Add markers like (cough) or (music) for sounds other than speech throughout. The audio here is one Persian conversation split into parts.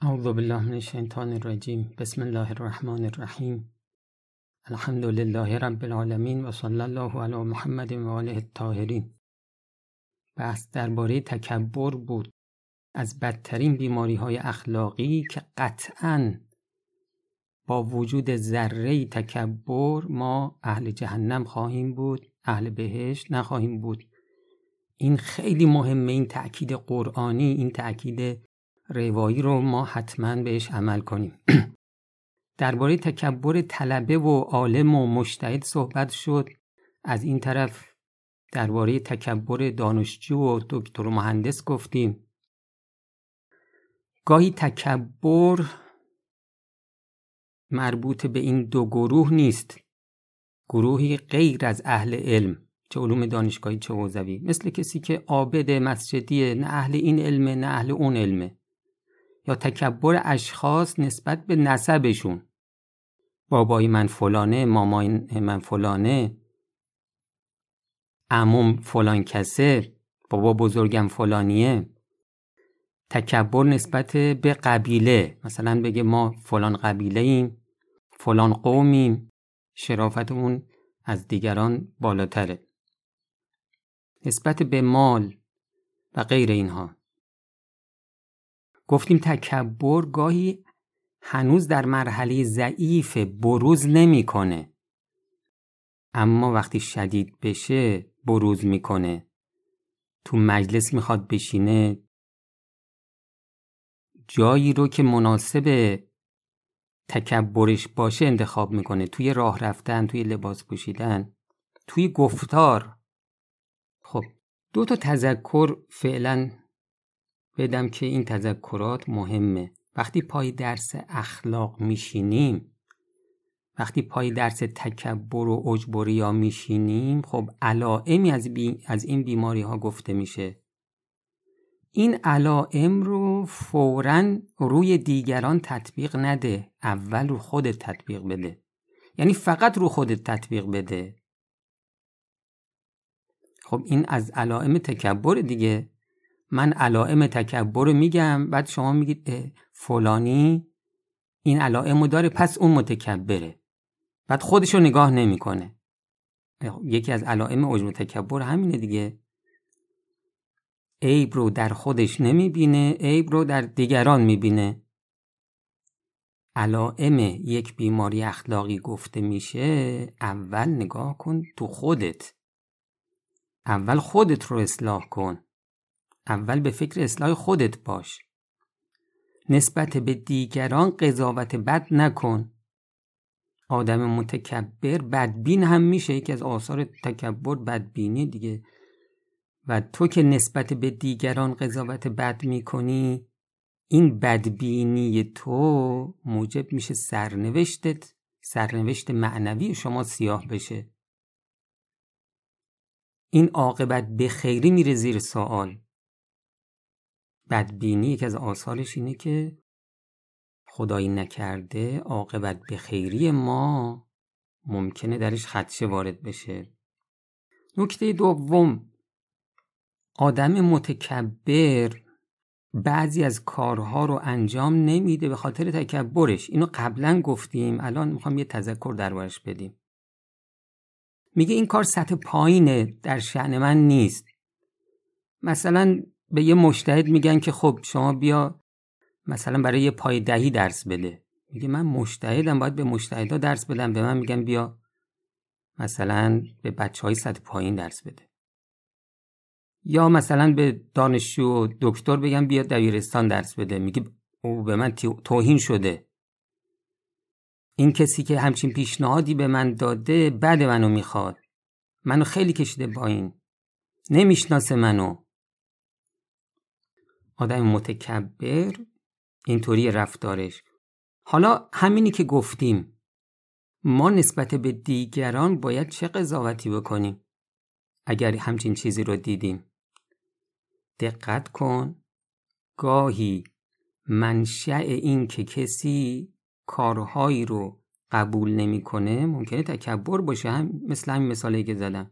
اعوذ بالله من الشیطان الرجیم بسم الله الرحمن الرحیم الحمد لله رب العالمین و صلی الله علی محمد و آله الطاهرین. بحث درباره تکبر بود. از بدترین بیماری های اخلاقی که قطعا با وجود ذره تکبر ما اهل جهنم خواهیم بود اهل بهشت نخواهیم بود. این خیلی مهمه این تأکید قرآنی این تأکید روایی رو ما حتما بهش عمل کنیم. (clears throat) درباره تکبر طلبه و عالم و مشتهد صحبت شد. از این طرف درباره تکبر دانشجو و دکتر و مهندس گفتیم. گاهی تکبر مربوط به این دو گروه نیست. گروهی غیر از اهل علم چه علوم دانشگاهی چه حوزوی. مثل کسی که عابد مسجدیه نه اهل این علمه نه اهل اون علمه یا تکبر اشخاص نسبت به نسبشون. بابای من فلانه مامای من فلانه عموم فلان کسه بابا بزرگم فلانیه. تکبر نسبت به قبیله. مثلا بگه ما فلان قبیله ایم فلان قومیم شرافتمون از دیگران بالاتره. نسبت به مال و غیر اینها. گفتیم تکبر گاهی هنوز در مرحله ضعیف بروز نمی‌کنه. اما وقتی شدید بشه بروز می‌کنه. تو مجلس می‌خواد بشینه. جایی رو که مناسب تکبرش باشه انتخاب می‌کنه. توی راه رفتن توی لباس پوشیدن توی گفتار. خب دو تا تذکر فعلا بدم که این تذکرات مهمه. وقتی پای درس اخلاق میشینیم وقتی پای درس تکبر و اجبریا میشینیم خب علائمی از, از این بیماری ها گفته میشه. این علائم رو فورا روی دیگران تطبیق نده. اول رو خودت تطبیق بده. یعنی فقط رو خودت تطبیق بده. خب این از علائم تکبر دیگه. من علائم تکبر رو میگم بعد شما میگید فلانی این علائم رو داره پس اون متکبره. بعد خودش رو نگاه نمی‌کنه. یکی از علائم عجب تکبر همینه دیگه. عیب رو در خودش نمی‌بینه عیب رو در دیگران می‌بینه. علائم یک بیماری اخلاقی گفته میشه اول نگاه کن تو خودت. اول خودت رو اصلاح کن. اول به فکر اصلاح خودت باش. نسبت به دیگران قضاوت بد نکن. آدم متکبر بدبین هم میشه یکی از آثار تکبر بدبینی دیگه. و تو که نسبت به دیگران قضاوت بد می‌کنی این بدبینی تو موجب میشه سرنوشتت سرنوشت معنوی شما سیاه بشه. این عاقبت به خیری میره زیر سوال. بدبینی یکی از آثارش اینه که خدایی نکرده عاقبت به خیری ما ممکنه درش خدشه وارد بشه. نکته دوم آدم متکبر بعضی از کارها رو انجام نمیده به خاطر تکبرش. اینو قبلا گفتیم الان می‌خوام یه تذکر دربارش بدیم. میگه این کار سطح پایینه در شعن من نیست. مثلا به یه مشتهد میگن که خب شما بیا مثلا برای یه پای دهی درس بده. میگه من مشتهدم باید به مشتهدا درس بدم. به من میگن بیا مثلا به بچه های سطح پایین درس بده. یا مثلا به دانشجو و دکتر بگم بیا دبیرستان درس بده. میگه او به من توهین شده. این کسی که همچین پیشنهادی به من داده بعد منو می‌خواد. منو خیلی کشیده با این نمی‌شناسه منو. آدم متکبر اینطوری رفتارش. حالا همینی که گفتیم ما نسبت به دیگران باید چه قضاوتی بکنیم؟ اگر همچین چیزی رو دیدیم. دقت کن گاهی منشأ این که کسی کارهایی رو قبول نمی‌کنه ممکنه تکبر باشه. هم مثل همین مثالی که زدم.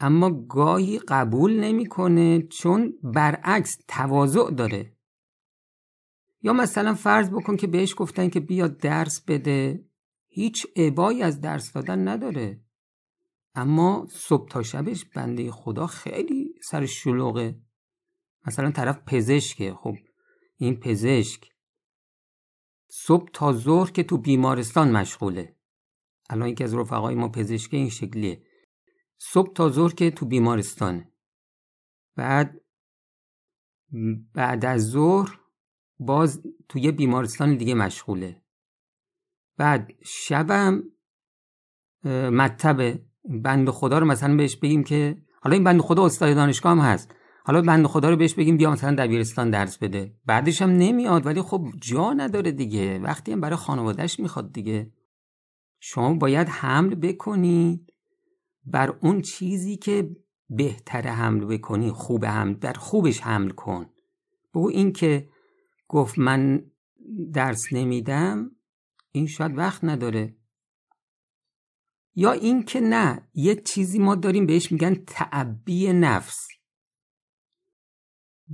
اما گاهی قبول نمی‌کنه چون برعکس تواضع داره. یا مثلا فرض بکن که بهش گفتن که بیا درس بده هیچ عبایی از درس دادن نداره. اما صبح تا شبش بنده خدا خیلی سر شلوغه. مثلا طرف پزشکه خب این پزشک صبح تا ظهر که تو بیمارستان مشغوله. الان یکی از رفقای ما پزشک این شکلیه. صبح تا ظهر که تو بیمارستانه بعد بعد از ظهر باز تو یه بیمارستان دیگه مشغوله. بعد شبم مطبه بند خدا رو مثلا بهش بگیم که حالا این بند خدا استاد دانشگاه هم هست. حالا بند خدا رو بهش بگیم بیا مثلا دبیرستان درس بده. بعدش هم نمیاد ولی خب جا نداره دیگه. وقتی هم برای خانوادهش می‌خواد دیگه. شما باید حمل بکنید بر اون چیزی که بهتر حمل بکنی خوب حمل در خوبش حمل کن. به این که گفت من درس نمیدم این شاید وقت نداره. یا این که نه یه چیزی ما داریم بهش میگن تعبی نفس.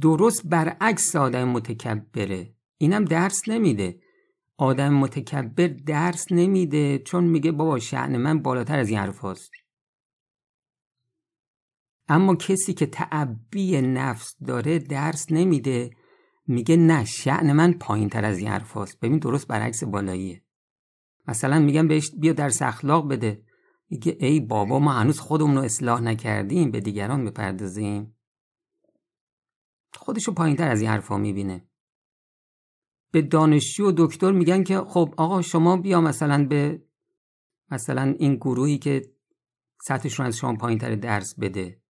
درست برعکس آدم متکبره. اینم درس نمیده. آدم متکبر درس نمیده چون میگه بابا شعن من بالاتر از این حرف هست. اما کسی که تعبی نفس داره درس نمیده. میگه نه شعن من پایین تر از این حرف هست. ببین درست برعکس بالاییه. مثلا میگم بهش بیا درس اخلاق بده. میگه ای بابا ما هنوز خودمون رو اصلاح نکردیم به دیگران بپردازیم خودشو پایین تر از این حرفا می‌بینه. به دانشجو و دکتر میگن که خب آقا شما بیا مثلا به مثلا این گروهی که سطحشون از شما پایین تر درس بده.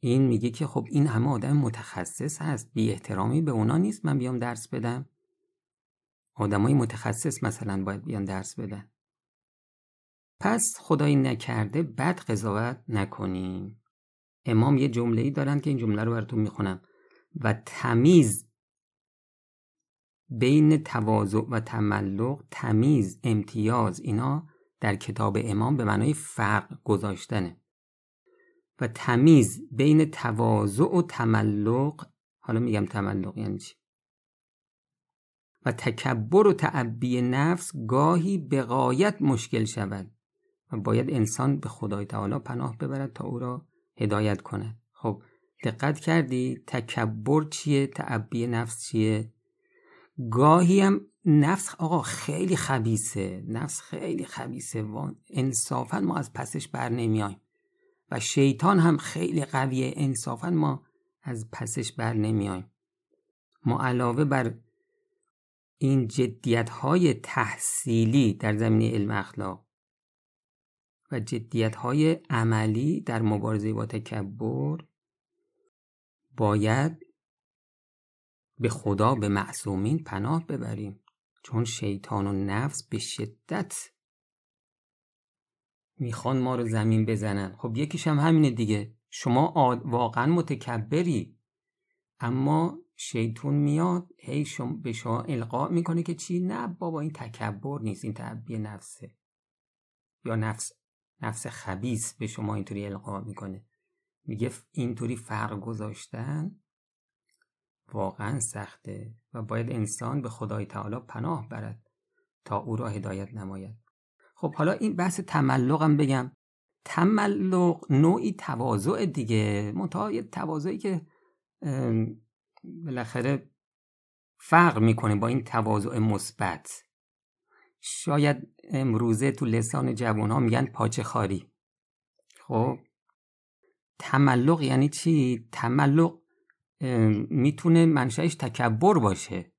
این میگه که خب این همه آدم متخصص هست. بی احترامی به اونا نیست من بیام درس بدم. آدمای متخصص مثلا باید بیان درس بدن. پس خدایی نکرده بد قضاوت نکنیم. امام یه جمله ای دارن که این جمله رو براتون می‌خونم. و تمیز بین تواضع و تملق تمیز امتیاز اینا در کتاب امام به معنای فرق گذاشتنه. و تمیز بین تواضع و تملق حالا میگم تملق یعنی چی؟ و تکبر و تعبی نفس گاهی به غایت مشکل شود و باید انسان به خدای تعالی پناه ببرد تا او را هدایت کند. خب دقت کردی تکبر چیه؟ تعبی نفس چیه؟ گاهی هم نفس آقا خیلی خبیسه نفس خیلی خبیسه و انصافا ما از پسش بر نمیایم و شیطان هم خیلی قویه. انصافا ما از پسش بر نمیایم. ما علاوه بر این جدیت های تحصیلی در زمینه علم اخلاق و جدیت های عملی در مبارزه با تکبر باید به خدا به معصومین پناه ببریم. چون شیطان و نفس به شدت می‌خوان ما رو زمین بزنن. خب یکیش هم همینه دیگه. شما واقعا متکبری. اما شیطون میاد هی شما به شما القا می‌کنه که چی؟ نه بابا این تکبر نیست این تعبیه نفسه. یا نفس نفس خبیس به شما اینطوری القا می‌کنه. میگه اینطوری فرق گذاشتن واقعا سخته و باید انسان به خدای تعالی پناه برد تا او را هدایت نماید. خب حالا این بحث تملقم بگم. تملق نوعی تواضع دیگه. منتها یه تواضعی که بالاخره فرق می‌کنه با این تواضع مثبت. شاید امروزه تو لسان جوان ها میگن پاچه خاری. خب تملق یعنی چی؟ تملق می‌تونه منشأش تکبر باشه.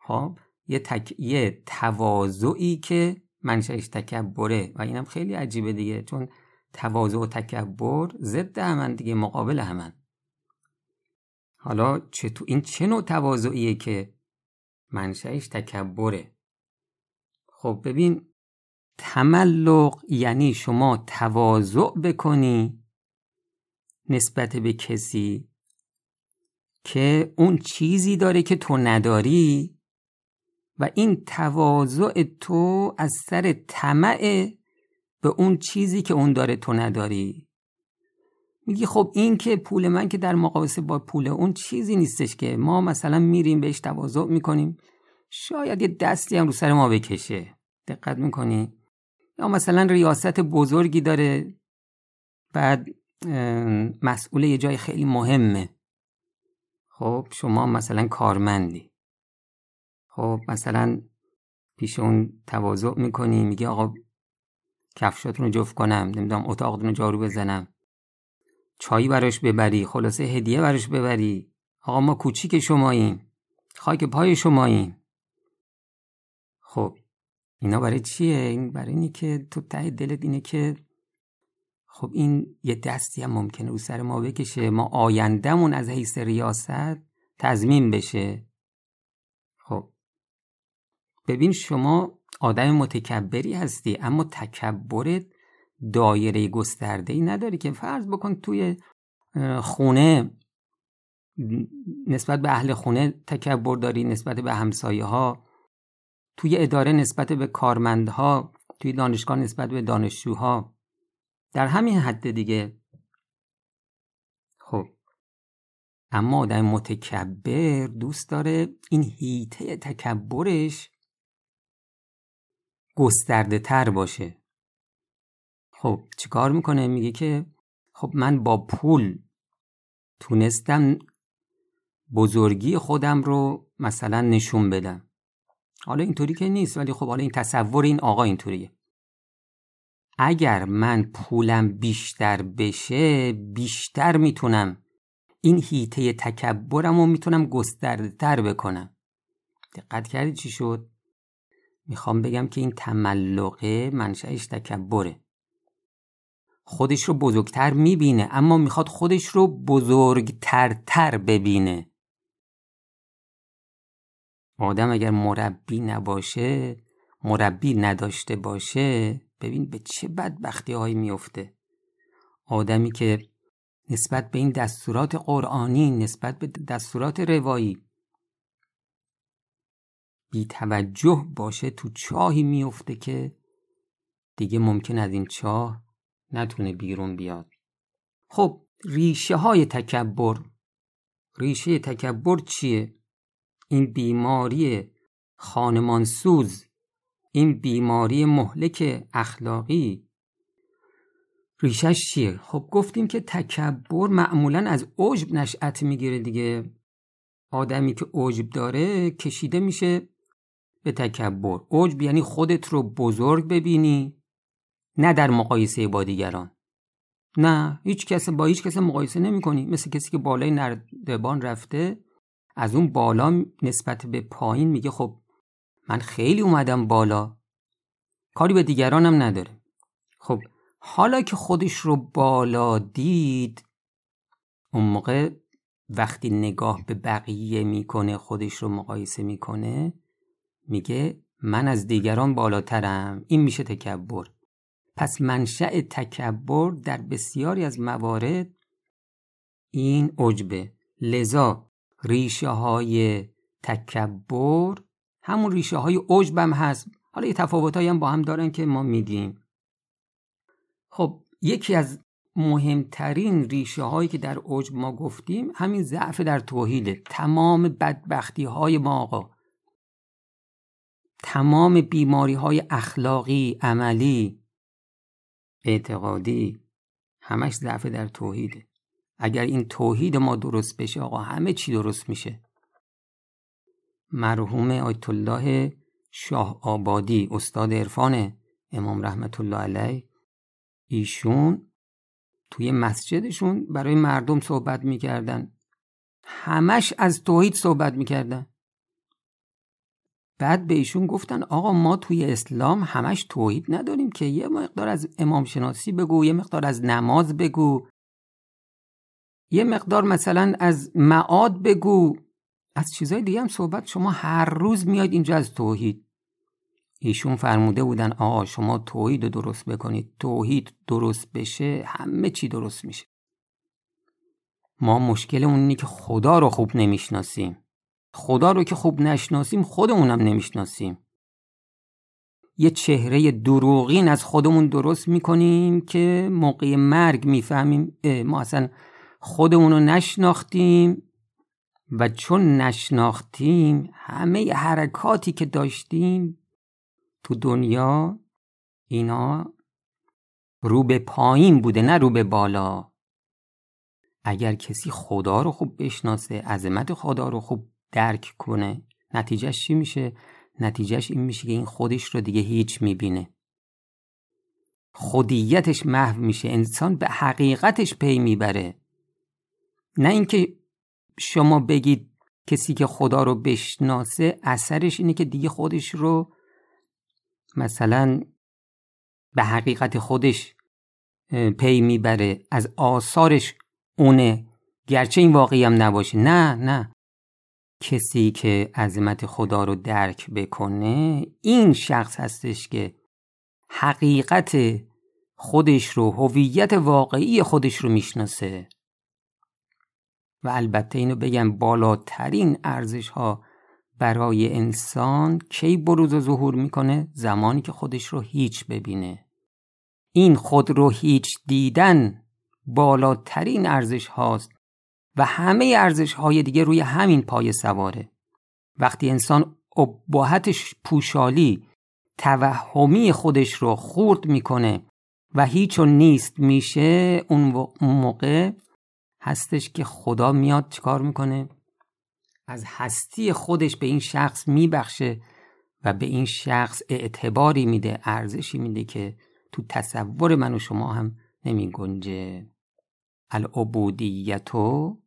خب یه, تک... یه که منشأش تکبره و اینم خیلی عجیبه دیگه چون تواضع و تکبر ضد همن دیگه مقابل همن. حالا چطور این چه نوع تواضعیه که منشأش تکبره؟ خب ببین تملق یعنی شما تواضع بکنی نسبت به کسی که اون چیزی داره که تو نداری و این تواضع تو از سر طمع به اون چیزی که اون داره تو نداری. میگی خب این که پول من که در مقایسه با پول اون چیزی نیستش که ما مثلا میریم بهش تواضع می‌کنیم. شاید یه دستی هم رو سر ما بکشه. دقت می‌کنی؟ یا مثلا ریاست بزرگی داره. بعد مسئول یه جای خیلی مهمه. خب شما مثلا کارمندی. خب مثلا پیش اون تواضع می‌کنی میگه آقا کفشاتون رو جفت کنم نمی‌دونم اتاقتون رو جارو بزنم. چایی براش ببری خلاصه هدیه براش ببری. آقا ما کوچیک شماییم خاک پای شماییم. خب اینا برای چیه؟ این برای اینی که تو ته دلت اینه که خب این یه دستی هم ممکنه رو سر ما بکشه. ما آیندهمون از حیث ریاست تضمین بشه. ببین شما آدم متکبری هستی اما تکبرت دایره گسترده ای نداری که فرض بکن توی خونه نسبت به اهل خونه تکبر داری نسبت به همسایه ها توی اداره نسبت به کارمندها توی دانشگاه نسبت به دانشجوها در همین حد دیگه. خب. اما آدم متکبر دوست داره این هیته تکبرش گسترده تر باشه. خب چیکار می‌کنه؟ میگه که خب من با پول تونستم بزرگی خودم رو مثلا نشون بدم. حالا اینطوری که نیست ولی خب حالا این تصور این آقا اینطوریه. اگر من پولم بیشتر بشه بیشتر می‌تونم این هیته تکبرم رو می‌تونم گسترده تر بکنم. دقت کردی چی شد؟ می‌خوام بگم که این تملقه منشأش تکبره. خودش رو بزرگتر می‌بینه اما می‌خواد خودش رو بزرگترتر ببینه. آدم اگر مربی نباشه مربی نداشته باشه ببین به چه بدبختی هایی میفته آدمی که نسبت به این دستورات قرآنی نسبت به دستورات روایی بی توجه باشه تو چاهی میفته که دیگه ممکن از این چاه نتونه بیرون بیاد. خب ریشه های تکبر. ریشه تکبر چیه؟ این بیماری خانمانسوز. این بیماری مهلک اخلاقی. ریشش چیه؟ خب گفتیم که تکبر معمولا از عجب نشأت می‌گیره دیگه. آدمی که عجب داره کشیده میشه. به تکبر. عجب یعنی خودت رو بزرگ ببینی. نه در مقایسه با دیگران. نه هیچ کس با هیچ کس مقایسه نمی کنی مثل کسی که بالای نردبان رفته از اون بالا نسبت به پایین میگه خب من خیلی اومدم بالا. کاری به دیگرانم نداره. خب حالا که خودش رو بالا دید اون موقع وقتی نگاه به بقیه می‌کنه خودش رو مقایسه می‌کنه میگه من از دیگران بالاترم. این میشه تکبر. پس منشأ تکبر در بسیاری از موارد این عجبه. لذا ریشه های تکبر همون ریشه های عجب هم هست. حالا یه تفاوت هم با هم دارن که ما میگیم. خب یکی از مهمترین ریشه هایی که در عجب ما گفتیم همین ضعف در توحیده. تمام بدبختی های ما آقا. تمام بیماری های اخلاقی عملی اعتقادی همش ضعف در توحیده. اگر این توحید ما درست بشه آقا همه چی درست میشه. مرحوم آیت الله شاه آبادی استاد عرفان امام رحمت الله علیه. ایشون توی مسجدشون برای مردم صحبت می‌کردن. همش از توحید صحبت می‌کردن. بعد به ایشون گفتن آقا ما توی اسلام همش توحید نداریم که یه مقدار از امام شناسی بگو یه مقدار از نماز بگو. یه مقدار مثلا از معاد بگو. از چیزای دیگه هم صحبت شما هر روز میاد اینجا از توحید. ایشون فرموده بودن آقا شما توحید رو درست بکنید. توحید درست بشه همه چی درست میشه. ما مشکلمون اینه که خدا رو خوب نمی‌شناسیم. خدا رو که خوب نشناسیم خودمونم نمی‌شناسیم. یه چهره دروغین از خودمون درست می‌کنیم که موقع مرگ می‌فهمیم ما اصلا خودمون رو نشناختیم و چون نشناختیم همه حرکاتی که داشتیم تو دنیا اینا رو به پایین بوده نه رو به بالا. اگر کسی خدا رو خوب بشناسه عظمت خدا رو خوب درک کنه. نتیجهش چی میشه؟ نتیجهش این میشه که این خودش رو دیگه هیچ می‌بینه. خودیتش محو میشه. انسان به حقیقتش پی می‌بره. نه اینکه شما بگید کسی که خدا رو بشناسه اثرش اینه که دیگه خودش رو مثلا به حقیقت خودش پی می‌بره. از آثارش اونه. گرچه این واقعی هم نباشه. نه نه. کسی که عظمت خدا رو درک بکنه این شخص هستش که حقیقت خودش رو هویت واقعی خودش رو می‌شناسه. و البته اینو بگم بالاترین ارزش ها برای انسان کی بروز و ظهور می‌کنه؟ زمانی که خودش رو هیچ ببینه. این خود رو هیچ دیدن بالاترین ارزش هاست و همه ارزش های دیگه روی همین پای سواره. وقتی انسان ابهتش پوشالی توهمی خودش رو خورد می‌کنه و هیچ نیست میشه اون موقع هستش که خدا میاد چیکار می‌کنه؟ از هستی خودش به این شخص میبخشه و به این شخص اعتباری میده ارزشی میده که تو تصور من و شما هم نمی گنجه العبودیتو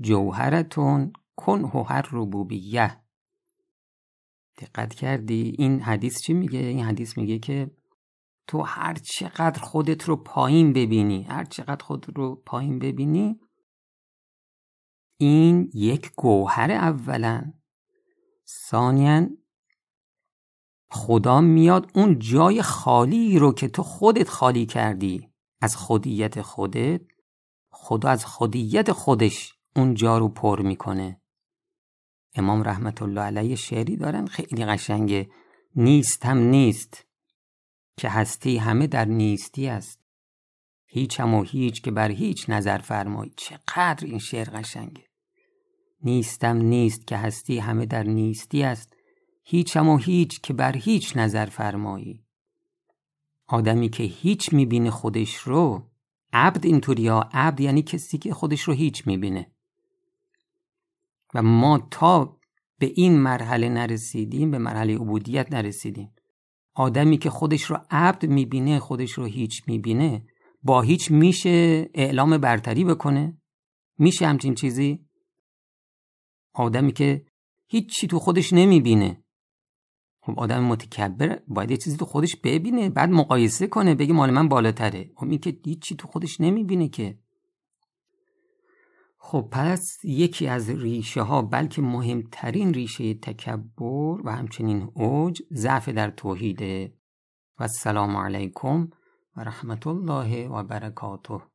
جوهرتون کن هر ربوبیه دقت کردی؟ این حدیث چی میگه؟ این حدیث میگه که تو هر چقدر خودت رو پایین ببینی هر چقدر خود رو پایین ببینی این یک گوهر اولا. ثانیا خدا میاد اون جای خالی رو که تو خودت خالی کردی از خودیت خودت خدا از خودیت خودش اون جا رو پر می‌کنه. امام رحمت الله علیه شعری دارن خیلی قشنگه. هم نیست. که هستی همه در نیستی است. هیچ هم و هیچ که بر هیچ نظر فرمایی چقدر این شعر قشنگه. نیستم نیست که هستی همه در نیستی است. هیچم و هیچ که بر هیچ نظر فرمایی. آدمی که هیچ می‌بینه خودش رو عبد اینطوری ها عبد یعنی کسی که خودش رو هیچ می‌بینه. و ما تا به این مرحله نرسیدیم به مرحله عبودیت نرسیدیم. آدمی که خودش رو عبد می‌بینه خودش رو هیچ می‌بینه با هیچ میشه اعلام برتری بکنه؟ میشه همچین چیزی؟ آدمی که هیچی تو خودش نمی‌بینه. خب آدم متکبر باید یه چیزی تو خودش ببینه بعد مقایسه کنه بگه مال من بالاتره. خب این که هیچی تو خودش نمی‌بینه که. خب پس یکی از ریشه ها بلکه مهمترین ریشه تکبر و همچنین اوج ضعف در توحیده. و السلام علیکم و رحمت الله و برکاته.